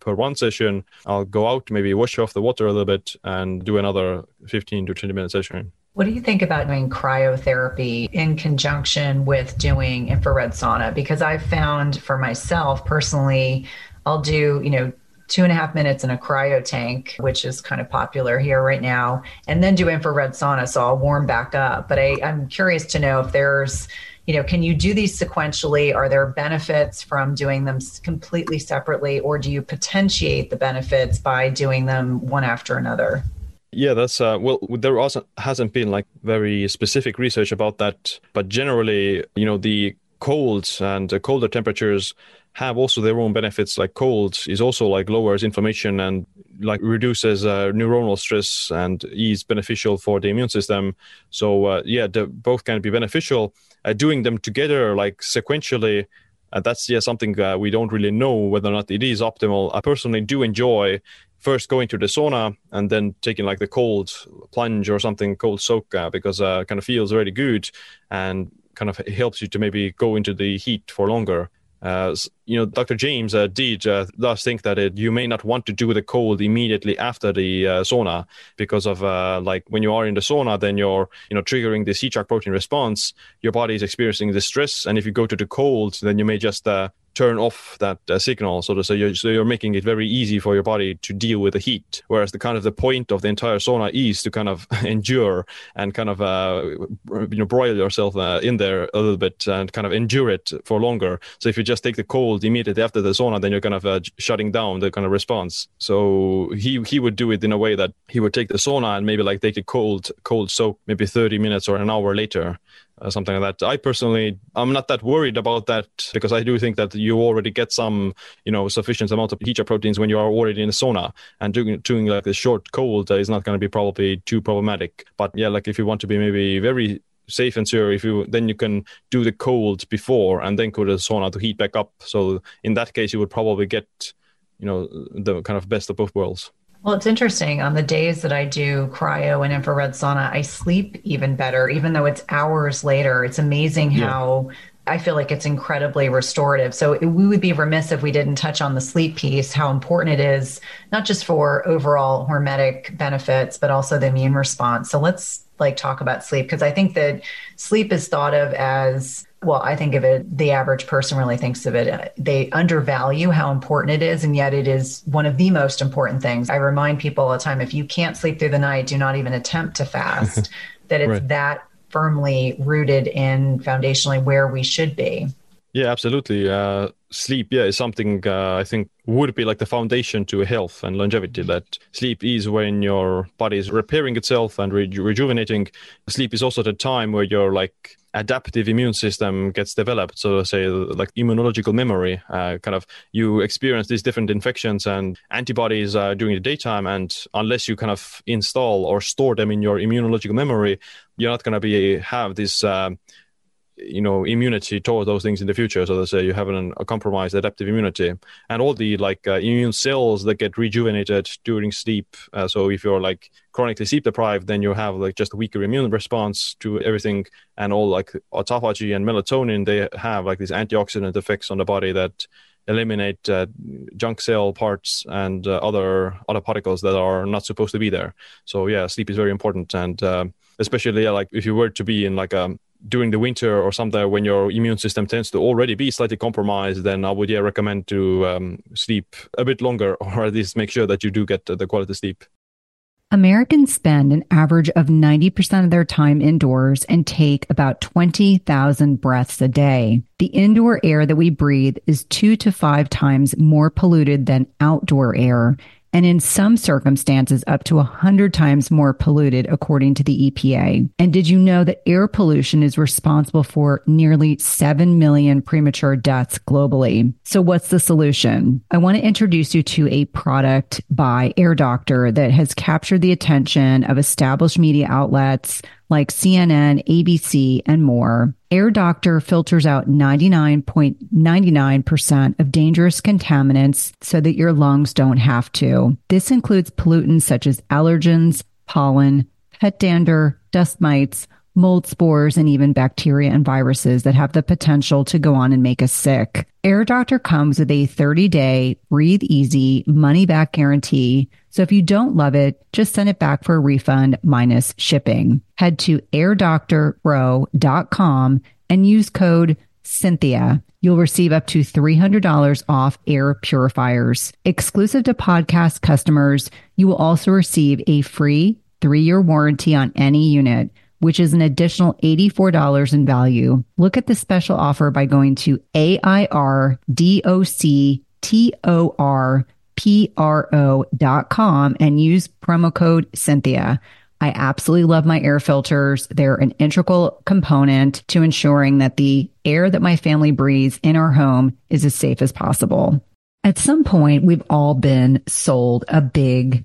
per one session. I'll go out maybe wash off the water a little bit and do another 15 to 20 minute session. What do you think about doing cryotherapy in conjunction with doing infrared sauna? Because I've found for myself personally, I'll do, you know, two and a half minutes in a cryo tank, which is kind of popular here right now, and then do infrared sauna. So I'll warm back up. But I, I'm curious to know if there's, you know, can you do these sequentially? Are there benefits from doing them completely separately, or do you potentiate the benefits by doing them one after another? Yeah, that's uh, well. There also hasn't been like very specific research about that, but generally, you know, the colds and colder temperatures have also their own benefits. Like cold is also like lowers inflammation and like reduces uh, neuronal stress and is beneficial for the immune system. So uh, yeah, the, both can be beneficial. Uh, doing them together, like sequentially, uh, that's yeah something uh, we don't really know whether or not it is optimal. I personally do enjoy first going to the sauna and then taking like the cold plunge or something cold soak uh, because uh, kind of feels really good and kind of helps you to maybe go into the heat for longer uh, you know, Dr. James uh, did uh, does think that it, you may not want to do the cold immediately after the uh, sauna because of uh, like when you are in the sauna, then you're you know triggering the shock protein response. Your body is experiencing the stress, and if you go to the cold, then you may just uh, turn off that uh, signal so to say you're, so you're making it very easy for your body to deal with the heat. Whereas the kind of the point of the entire sauna is to kind of endure and kind of uh, you know broil yourself uh, in there a little bit and kind of endure it for longer. So if you just take the cold immediately after the sauna then you're kind of uh, shutting down the kind of response. So he he would do it in a way that he would take the sauna and maybe like take a cold cold soak maybe 30 minutes or an hour later something like that. I personally, I'm not that worried about that because I do think that you already get some, you know, sufficient amount of heat proteins when you are already in a sauna, and doing doing like a short cold is not going to be probably too problematic. But yeah, like if you want to be maybe very safe and sure if you then you can do the cold before and then go to the sauna to heat back up so in that case you would probably get you know the kind of best of both worlds well, it's interesting. On the days that I do cryo and infrared sauna, I sleep even better, even though it's hours later. It's amazing how. I feel like it's incredibly restorative. So it, we would be remiss if we didn't touch on the sleep piece, how important it is, not just for overall hormetic benefits, but also the immune response. So let's like talk about sleep because I think that sleep is thought of as well, I think of it, the average person really thinks of it. Uh, they undervalue how important it is, and yet it is one of the most important things. I remind people all the time if you can't sleep through the night, do not even attempt to fast, that it's right. that firmly rooted in foundationally where we should be. Yeah, absolutely. Uh, sleep, yeah, is something uh, I think would be like the foundation to health and longevity. That sleep is when your body is repairing itself and re- rejuvenating. Sleep is also the time where your like adaptive immune system gets developed. So, say like immunological memory, uh, kind of you experience these different infections and antibodies uh, during the daytime, and unless you kind of install or store them in your immunological memory, you're not going to be have this. You know immunity toward those things in the future. So they say you have an, a compromised adaptive immunity and all the like uh, immune cells that get rejuvenated during sleep. Uh, so if you're like chronically sleep deprived then you have like just a weaker immune response to everything and all like autophagy and melatonin they have like these antioxidant effects on the body that eliminate uh, junk cell parts and uh, other other particles that are not supposed to be there. So yeah sleep is very important and uh, especially like if you were to be in like a during the winter or something when your immune system tends to already be slightly compromised, then I would yeah recommend to um, sleep a bit longer or at least make sure that you do get the quality sleep. Americans spend an average of 90% of their time indoors and take about 20,000 breaths a day. The indoor air that we breathe is two to five times more polluted than outdoor air and in some circumstances up to 100 times more polluted, according to the EPA. And did you know that air pollution is responsible for nearly 7 million premature deaths globally? So, what's the solution? I want to introduce you to a product by Air Doctor that has captured the attention of established media outlets like CNN, ABC, and more. Air Doctor filters out 99.99% of dangerous contaminants so that your lungs don't have to. This includes pollutants such as allergens, pollen, pet dander, dust mites, mold spores, and even bacteria and viruses that have the potential to go on and make us sick. Air Doctor comes with a 30 day breathe easy money back guarantee. So if you don't love it, just send it back for a refund minus shipping. Head to airdoctorpro.com and use code Cynthia. You'll receive up to $300 off air purifiers. Exclusive to podcast customers, you will also receive a free three year warranty on any unit which is an additional $84 in value. Look at the special offer by going to AIRDOCTORPRO.com and use promo code Cynthia. I absolutely love my air filters. They're an integral component to ensuring that the air that my family breathes in our home is as safe as possible. At some point, we've all been sold a big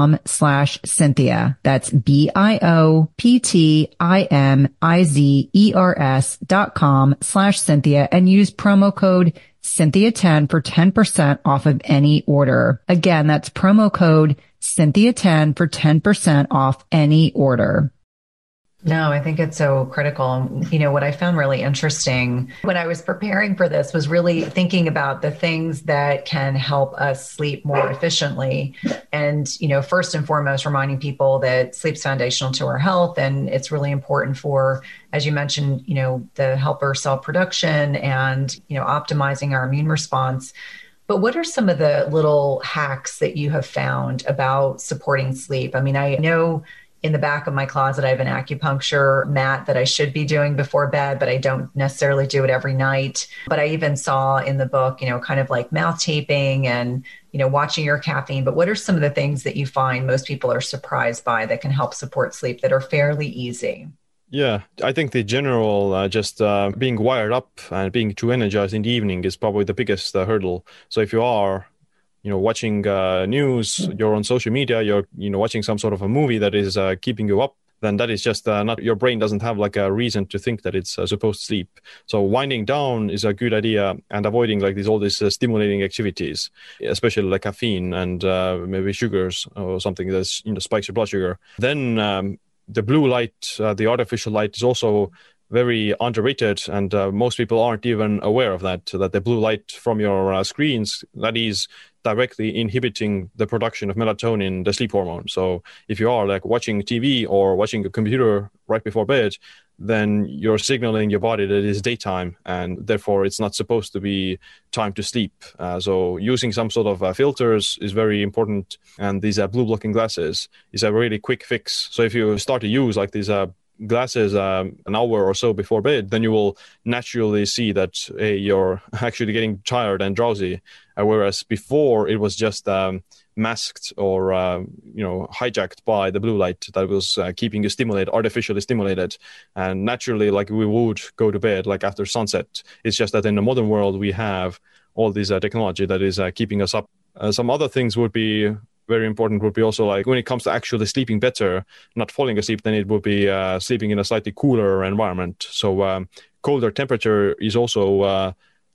com slash Cynthia. That's B-I-O-P-T-I-M-I-Z-E-R-S dot com slash Cynthia and use promo code Cynthia 10 for 10% off of any order. Again, that's promo code Cynthia 10 for 10% off any order. No, I think it's so critical. You know, what I found really interesting when I was preparing for this was really thinking about the things that can help us sleep more efficiently. And, you know, first and foremost, reminding people that sleep's foundational to our health. And it's really important for, as you mentioned, you know, the helper cell production and, you know, optimizing our immune response. But what are some of the little hacks that you have found about supporting sleep? I mean, I know in the back of my closet, I have an acupuncture mat that I should be doing before bed, but I don't necessarily do it every night. But I even saw in the book, you know, kind of like mouth taping and, you know, watching your caffeine. But what are some of the things that you find most people are surprised by that can help support sleep that are fairly easy? Yeah, I think the general uh, just uh, being wired up and being too energized in the evening is probably the biggest uh, hurdle. So if you are you know watching uh, news you're on social media you're you know watching some sort of a movie that is uh, keeping you up then that is just uh, not your brain doesn't have like a reason to think that it's uh, supposed to sleep. So winding down is a good idea and avoiding like these all these uh, stimulating activities especially like caffeine and uh, maybe sugars or something that you know spikes your blood sugar. Then um, the blue light uh, the artificial light is also very underrated and uh, most people aren't even aware of that that the blue light from your uh, screens that is directly inhibiting the production of melatonin, the sleep hormone. So if you are like watching TV or watching a computer right before bed, then you're signaling your body that it is daytime and therefore it's not supposed to be time to sleep. Uh, so using some sort of uh, filters is very important. And these uh, blue blocking glasses is a really quick fix. So if you start to use like these uh, glasses um, an hour or so before bed, then you will naturally see that hey, you're actually getting tired and drowsy. Uh, whereas before it was just um, masked or uh, you know hijacked by the blue light that was uh, keeping you stimulated, artificially stimulated, and naturally, like we would go to bed like after sunset. It's just that in the modern world we have all this uh, technology that is uh, keeping us up. Uh, some other things would be very important would be also like when it comes to actually sleeping better, not falling asleep, then it would be uh, sleeping in a slightly cooler environment. So um, colder temperature is also uh,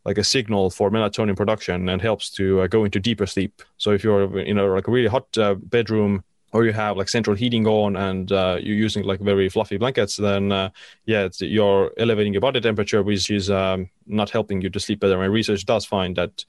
like a signal for melatonin production and helps to uh, go into deeper sleep. So if you're in a like a really hot uh, bedroom or you have like central heating on and uh, you're using like very fluffy blankets, then uh, yeah, you're elevating your body temperature, which is um, not helping you to sleep better. And research does find that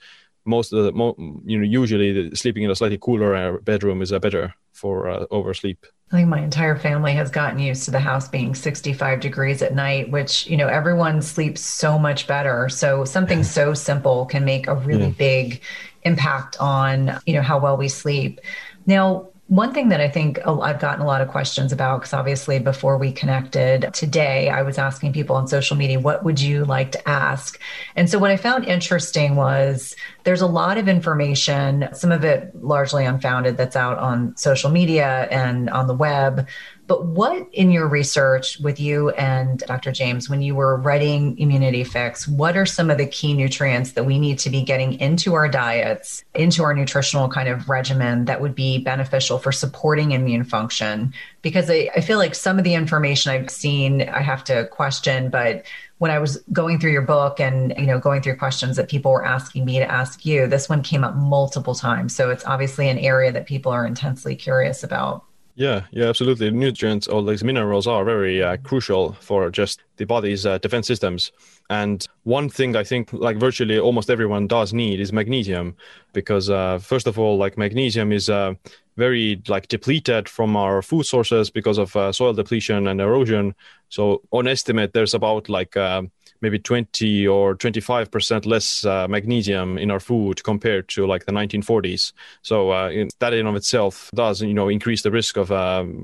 most of the mo- you know usually sleeping in a slightly cooler bedroom is a better for uh, oversleep. I think my entire family has gotten used to the house being 65 degrees at night, which, you know, everyone sleeps so much better. So something so simple can make a really yeah. big impact on, you know, how well we sleep. Now, one thing that I think I've gotten a lot of questions about, because obviously before we connected today, I was asking people on social media, what would you like to ask? And so what I found interesting was there's a lot of information, some of it largely unfounded, that's out on social media and on the web but what in your research with you and Dr. James, when you were writing Immunity Fix, what are some of the key nutrients that we need to be getting into our diets, into our nutritional kind of regimen that would be beneficial for supporting immune function? Because I, I feel like some of the information I've seen, I have to question, but when I was going through your book and you know going through questions that people were asking me to ask you, this one came up multiple times. So it's obviously an area that people are intensely curious about. Yeah, yeah, absolutely. Nutrients or these minerals are very uh, crucial for just the body's uh, defense systems. And one thing I think, like virtually almost everyone does need, is magnesium, because uh, first of all, like magnesium is uh, very like depleted from our food sources because of uh, soil depletion and erosion. So on estimate, there's about like uh, maybe 20 or 25% less uh, magnesium in our food compared to like the 1940s. So uh, that in of itself does, you know, increase the risk of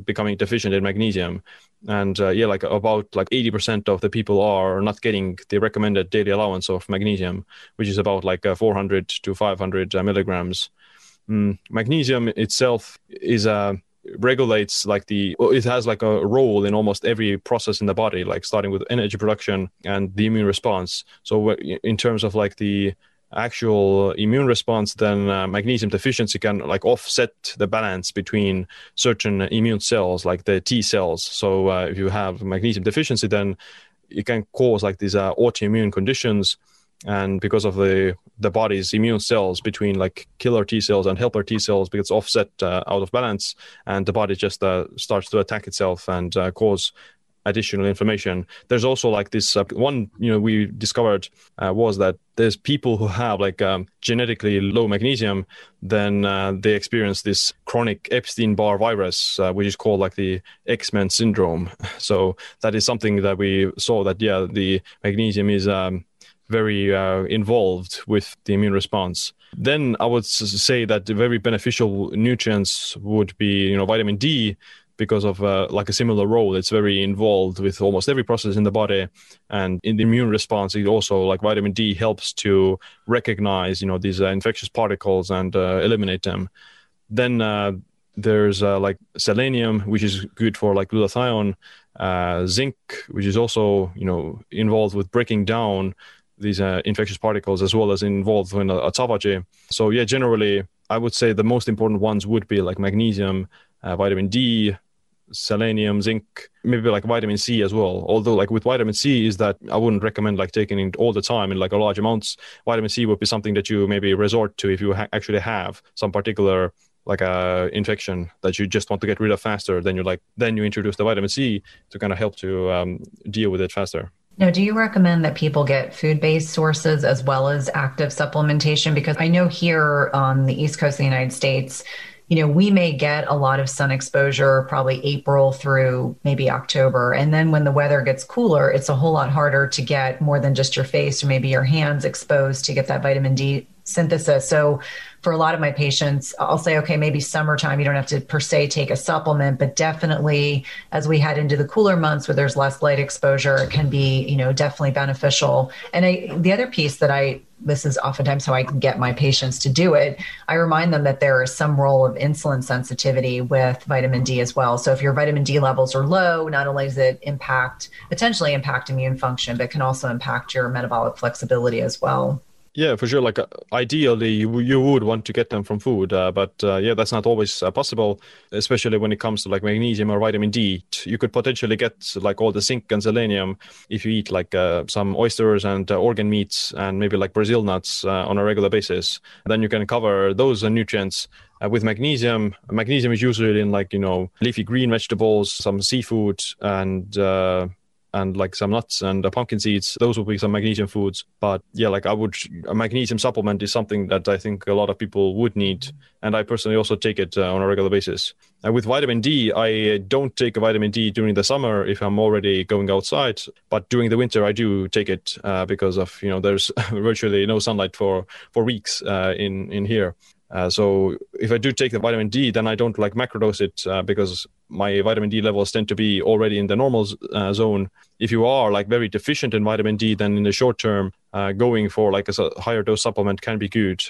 becoming deficient in magnesium. And uh, yeah, like about like 80% of the people are not getting the recommended daily allowance of magnesium, which is about like uh, 400 to 500 uh, milligrams. Mm, magnesium itself is a regulates like the it has like a role in almost every process in the body like starting with energy production and the immune response so in terms of like the actual immune response then uh, magnesium deficiency can like offset the balance between certain immune cells like the t cells. So uh, if you have magnesium deficiency then it can cause like these uh, autoimmune conditions. And because of the the body's immune cells between like killer T cells and helper T cells gets offset uh, out of balance, and the body just uh, starts to attack itself and uh, cause additional information. There's also like this uh, one you know we discovered uh, was that there's people who have like um, genetically low magnesium, then uh, they experience this chronic Epstein-Barr virus, uh, which is called like the XMEN syndrome. So that is something that we saw that yeah the magnesium is um, very uh, involved with the immune response. Then I would say that the very beneficial nutrients would be, you know, vitamin D because of uh, like a similar role. It's very involved with almost every process in the body, and in the immune response, it also like vitamin D helps to recognize, you know, these uh, infectious particles and uh, eliminate them. Then uh, there's uh, like selenium, which is good for like glutathione, zinc, which is also, you know, involved with breaking down these uh, infectious particles as well as involved in autophagy. So yeah, generally, I would say the most important ones would be like magnesium, uh, vitamin D, selenium, zinc, maybe like vitamin C as well. Although like with vitamin C is that I wouldn't recommend like taking it all the time in like a large amounts. Vitamin C would be something that you maybe resort to if you ha- actually have some particular like a infection that you just want to get rid of faster. Then you like then you introduce the vitamin C to kind of help to um, deal with it faster. Now, do you recommend that people get food based sources as well as active supplementation? Because I know here on the East Coast of the United States, you know, we may get a lot of sun exposure probably April through maybe October. And then when the weather gets cooler, it's a whole lot harder to get more than just your face or maybe your hands exposed to get that vitamin D synthesis. So for a lot of my patients, I'll say, okay, maybe summertime, you don't have to per se take a supplement, but definitely as we head into the cooler months where there's less light exposure, it can be, you know, definitely beneficial. And I, the other piece that I, this is oftentimes how I can get my patients to do it. I remind them that there is some role of insulin sensitivity with vitamin D as well. So if your vitamin D levels are low, not only does it impact, potentially impact immune function, but can also impact your metabolic flexibility as well. Yeah, for sure. Like uh, ideally, you, you would want to get them from food, uh, but uh, yeah, that's not always uh, possible. Especially when it comes to like magnesium or vitamin D. You could potentially get like all the zinc and selenium if you eat like uh, some oysters and uh, organ meats and maybe like Brazil nuts on a regular basis. Then you can cover those nutrients with magnesium. Magnesium is usually in like you know leafy green vegetables, some seafood, and and like some nuts and uh, pumpkin seeds. Those would be some magnesium foods. But yeah, like I would, a magnesium supplement is something that I think a lot of people would need. And I personally also take it uh, on a regular basis. And with vitamin D, I don't take a vitamin D during the summer if I'm already going outside. But during the winter, I do take it uh, because of, you know, there's virtually no sunlight for, for weeks uh, in, in here. Uh, so if I do take the vitamin D, then I don't like macrodose it uh, because my vitamin D levels tend to be already in the normal uh, zone. If you are like very deficient in vitamin D, then in the short term, uh, going for like a higher dose supplement can be good.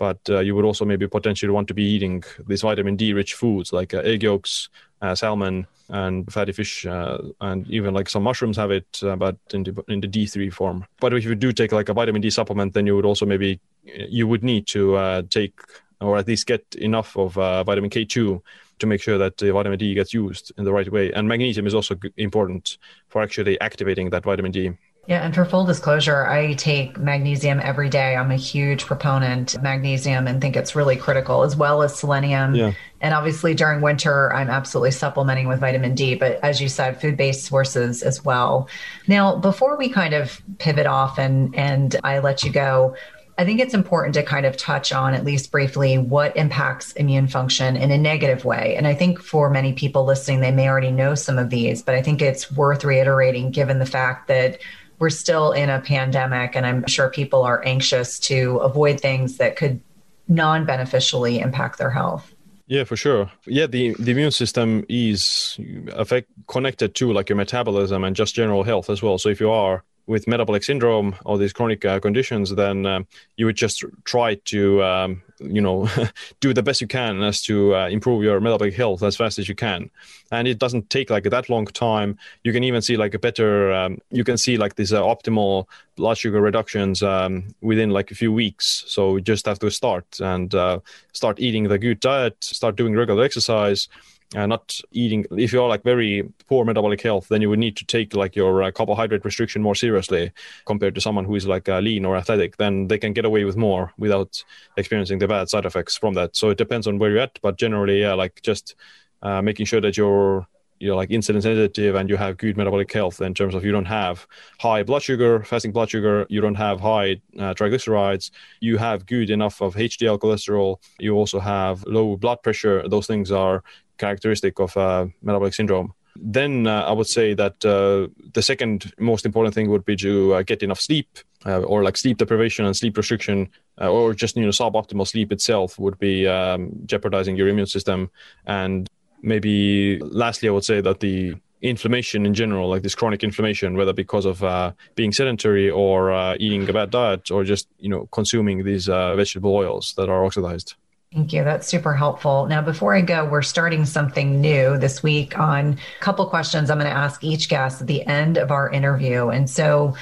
Uh, but you would also maybe potentially want to be eating these vitamin D rich foods like egg yolks, salmon, and fatty fish, and even like some mushrooms have it, but in the, in the D3 form. But if you do take like a vitamin D supplement, then you would also maybe you would need to uh, take or at least get enough of uh, vitamin K2 to make sure that the vitamin D gets used in the right way. And magnesium is also important for actually activating that vitamin D. Yeah, and for full disclosure, I take magnesium every day. I'm a huge proponent of magnesium and think it's really critical, as well as selenium. Yeah. And obviously, during winter, I'm absolutely supplementing with vitamin D, but as you said, food based sources as well. Now, before we kind of pivot off and, and I let you go, I think it's important to kind of touch on, at least briefly, what impacts immune function in a negative way. And I think for many people listening, they may already know some of these, but I think it's worth reiterating given the fact that we're still in a pandemic and I'm sure people are anxious to avoid things that could non beneficially impact their health. Yeah, for sure. Yeah, the, the immune system is affect, connected to like your metabolism and just general health as well. So if you are with metabolic syndrome or these chronic uh, conditions, then uh, you would just try to, um, you know, do the best you can as to uh, improve your metabolic health as fast as you can. And it doesn't take like that long time. You can even see like a better, um, you can see like these uh, optimal blood sugar reductions um, within like a few weeks. So you just have to start and uh, start eating the good diet, start doing regular exercise uh, not eating if you're like very poor metabolic health then you would need to take like your uh, carbohydrate restriction more seriously compared to someone who is like uh, lean or athletic then they can get away with more without experiencing the bad side effects from that. So it depends on where you're at but generally yeah like just uh, making sure that you're you're like insulin sensitive and you have good metabolic health in terms of you don't have high blood sugar fasting blood sugar you don't have high uh, triglycerides you have good enough of hdl cholesterol you also have low blood pressure those things are characteristic of uh, metabolic syndrome. Then uh, I would say that uh, the second most important thing would be to get enough sleep, or like sleep deprivation and sleep restriction, or just you know suboptimal sleep itself would be um, jeopardizing your immune system. And maybe lastly, I would say that the inflammation in general, like this chronic inflammation, whether because of uh, being sedentary or uh, eating a bad diet or just you know consuming these uh, vegetable oils that are oxidized. Thank you. That's super helpful. Now, before I go, we're starting something new this week on a couple questions I'm going to ask each guest at the end of our interview. And so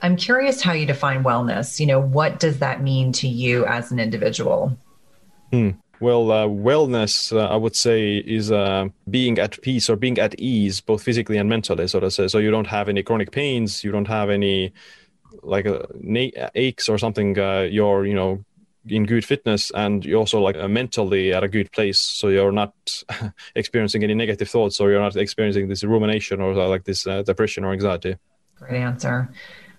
I'm curious how you define wellness. You know, what does that mean to you as an individual? Hmm. Well, uh, wellness, uh, I would say, is uh, being at peace or being at ease, both physically and mentally, so to say. So you don't have any chronic pains, you don't have any like uh, aches or something. Uh, you're, you know, in good fitness, and you're also like uh, mentally at a good place. So you're not experiencing any negative thoughts, or you're not experiencing this rumination or like this depression or anxiety. Great answer.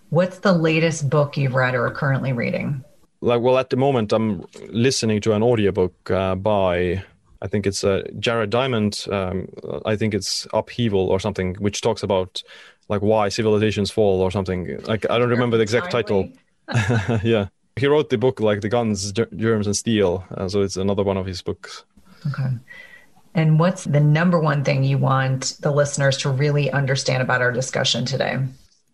What's the latest book you've read or are currently reading? like well at the moment i'm listening to an audiobook uh, by i think it's uh, jared diamond um, i think it's upheaval or something which talks about like why civilizations fall or something like i don't remember the exact title yeah he wrote the book like the guns germs and steel uh, so it's another one of his books. Okay. And what's the number one thing you want the listeners to really understand about our discussion today?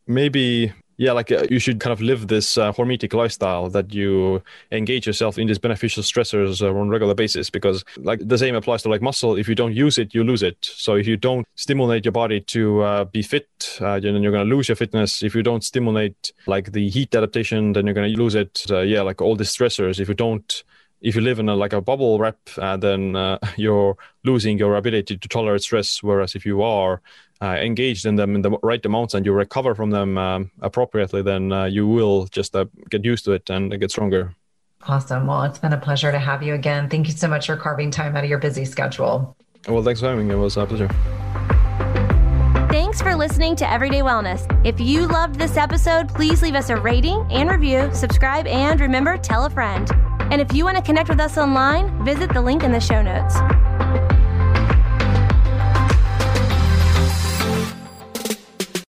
Maybe yeah, like uh, you should kind of live this uh, hormetic lifestyle that you engage yourself in these beneficial stressors uh, on a regular basis because like the same applies to like muscle. If you don't use it, you lose it. So if you don't stimulate your body to uh, be fit, uh, then you're going to lose your fitness. If you don't stimulate like the heat adaptation, then you're going to lose it. Yeah, like all the stressors. If you don't if you live in a, like a bubble wrap, uh, then uh, you're losing your ability to tolerate stress. Whereas if you are uh, engaged in them in the right amounts and you recover from them um, appropriately, then uh, you will just uh, get used to it and get stronger. Awesome. Well, it's been a pleasure to have you again. Thank you so much for carving time out of your busy schedule. Well, thanks for having me. It was a pleasure. Thanks for listening to Everyday Wellness. If you loved this episode, please leave us a rating and review, subscribe, and remember, tell a friend. And if you want to connect with us online, visit the link in the show notes.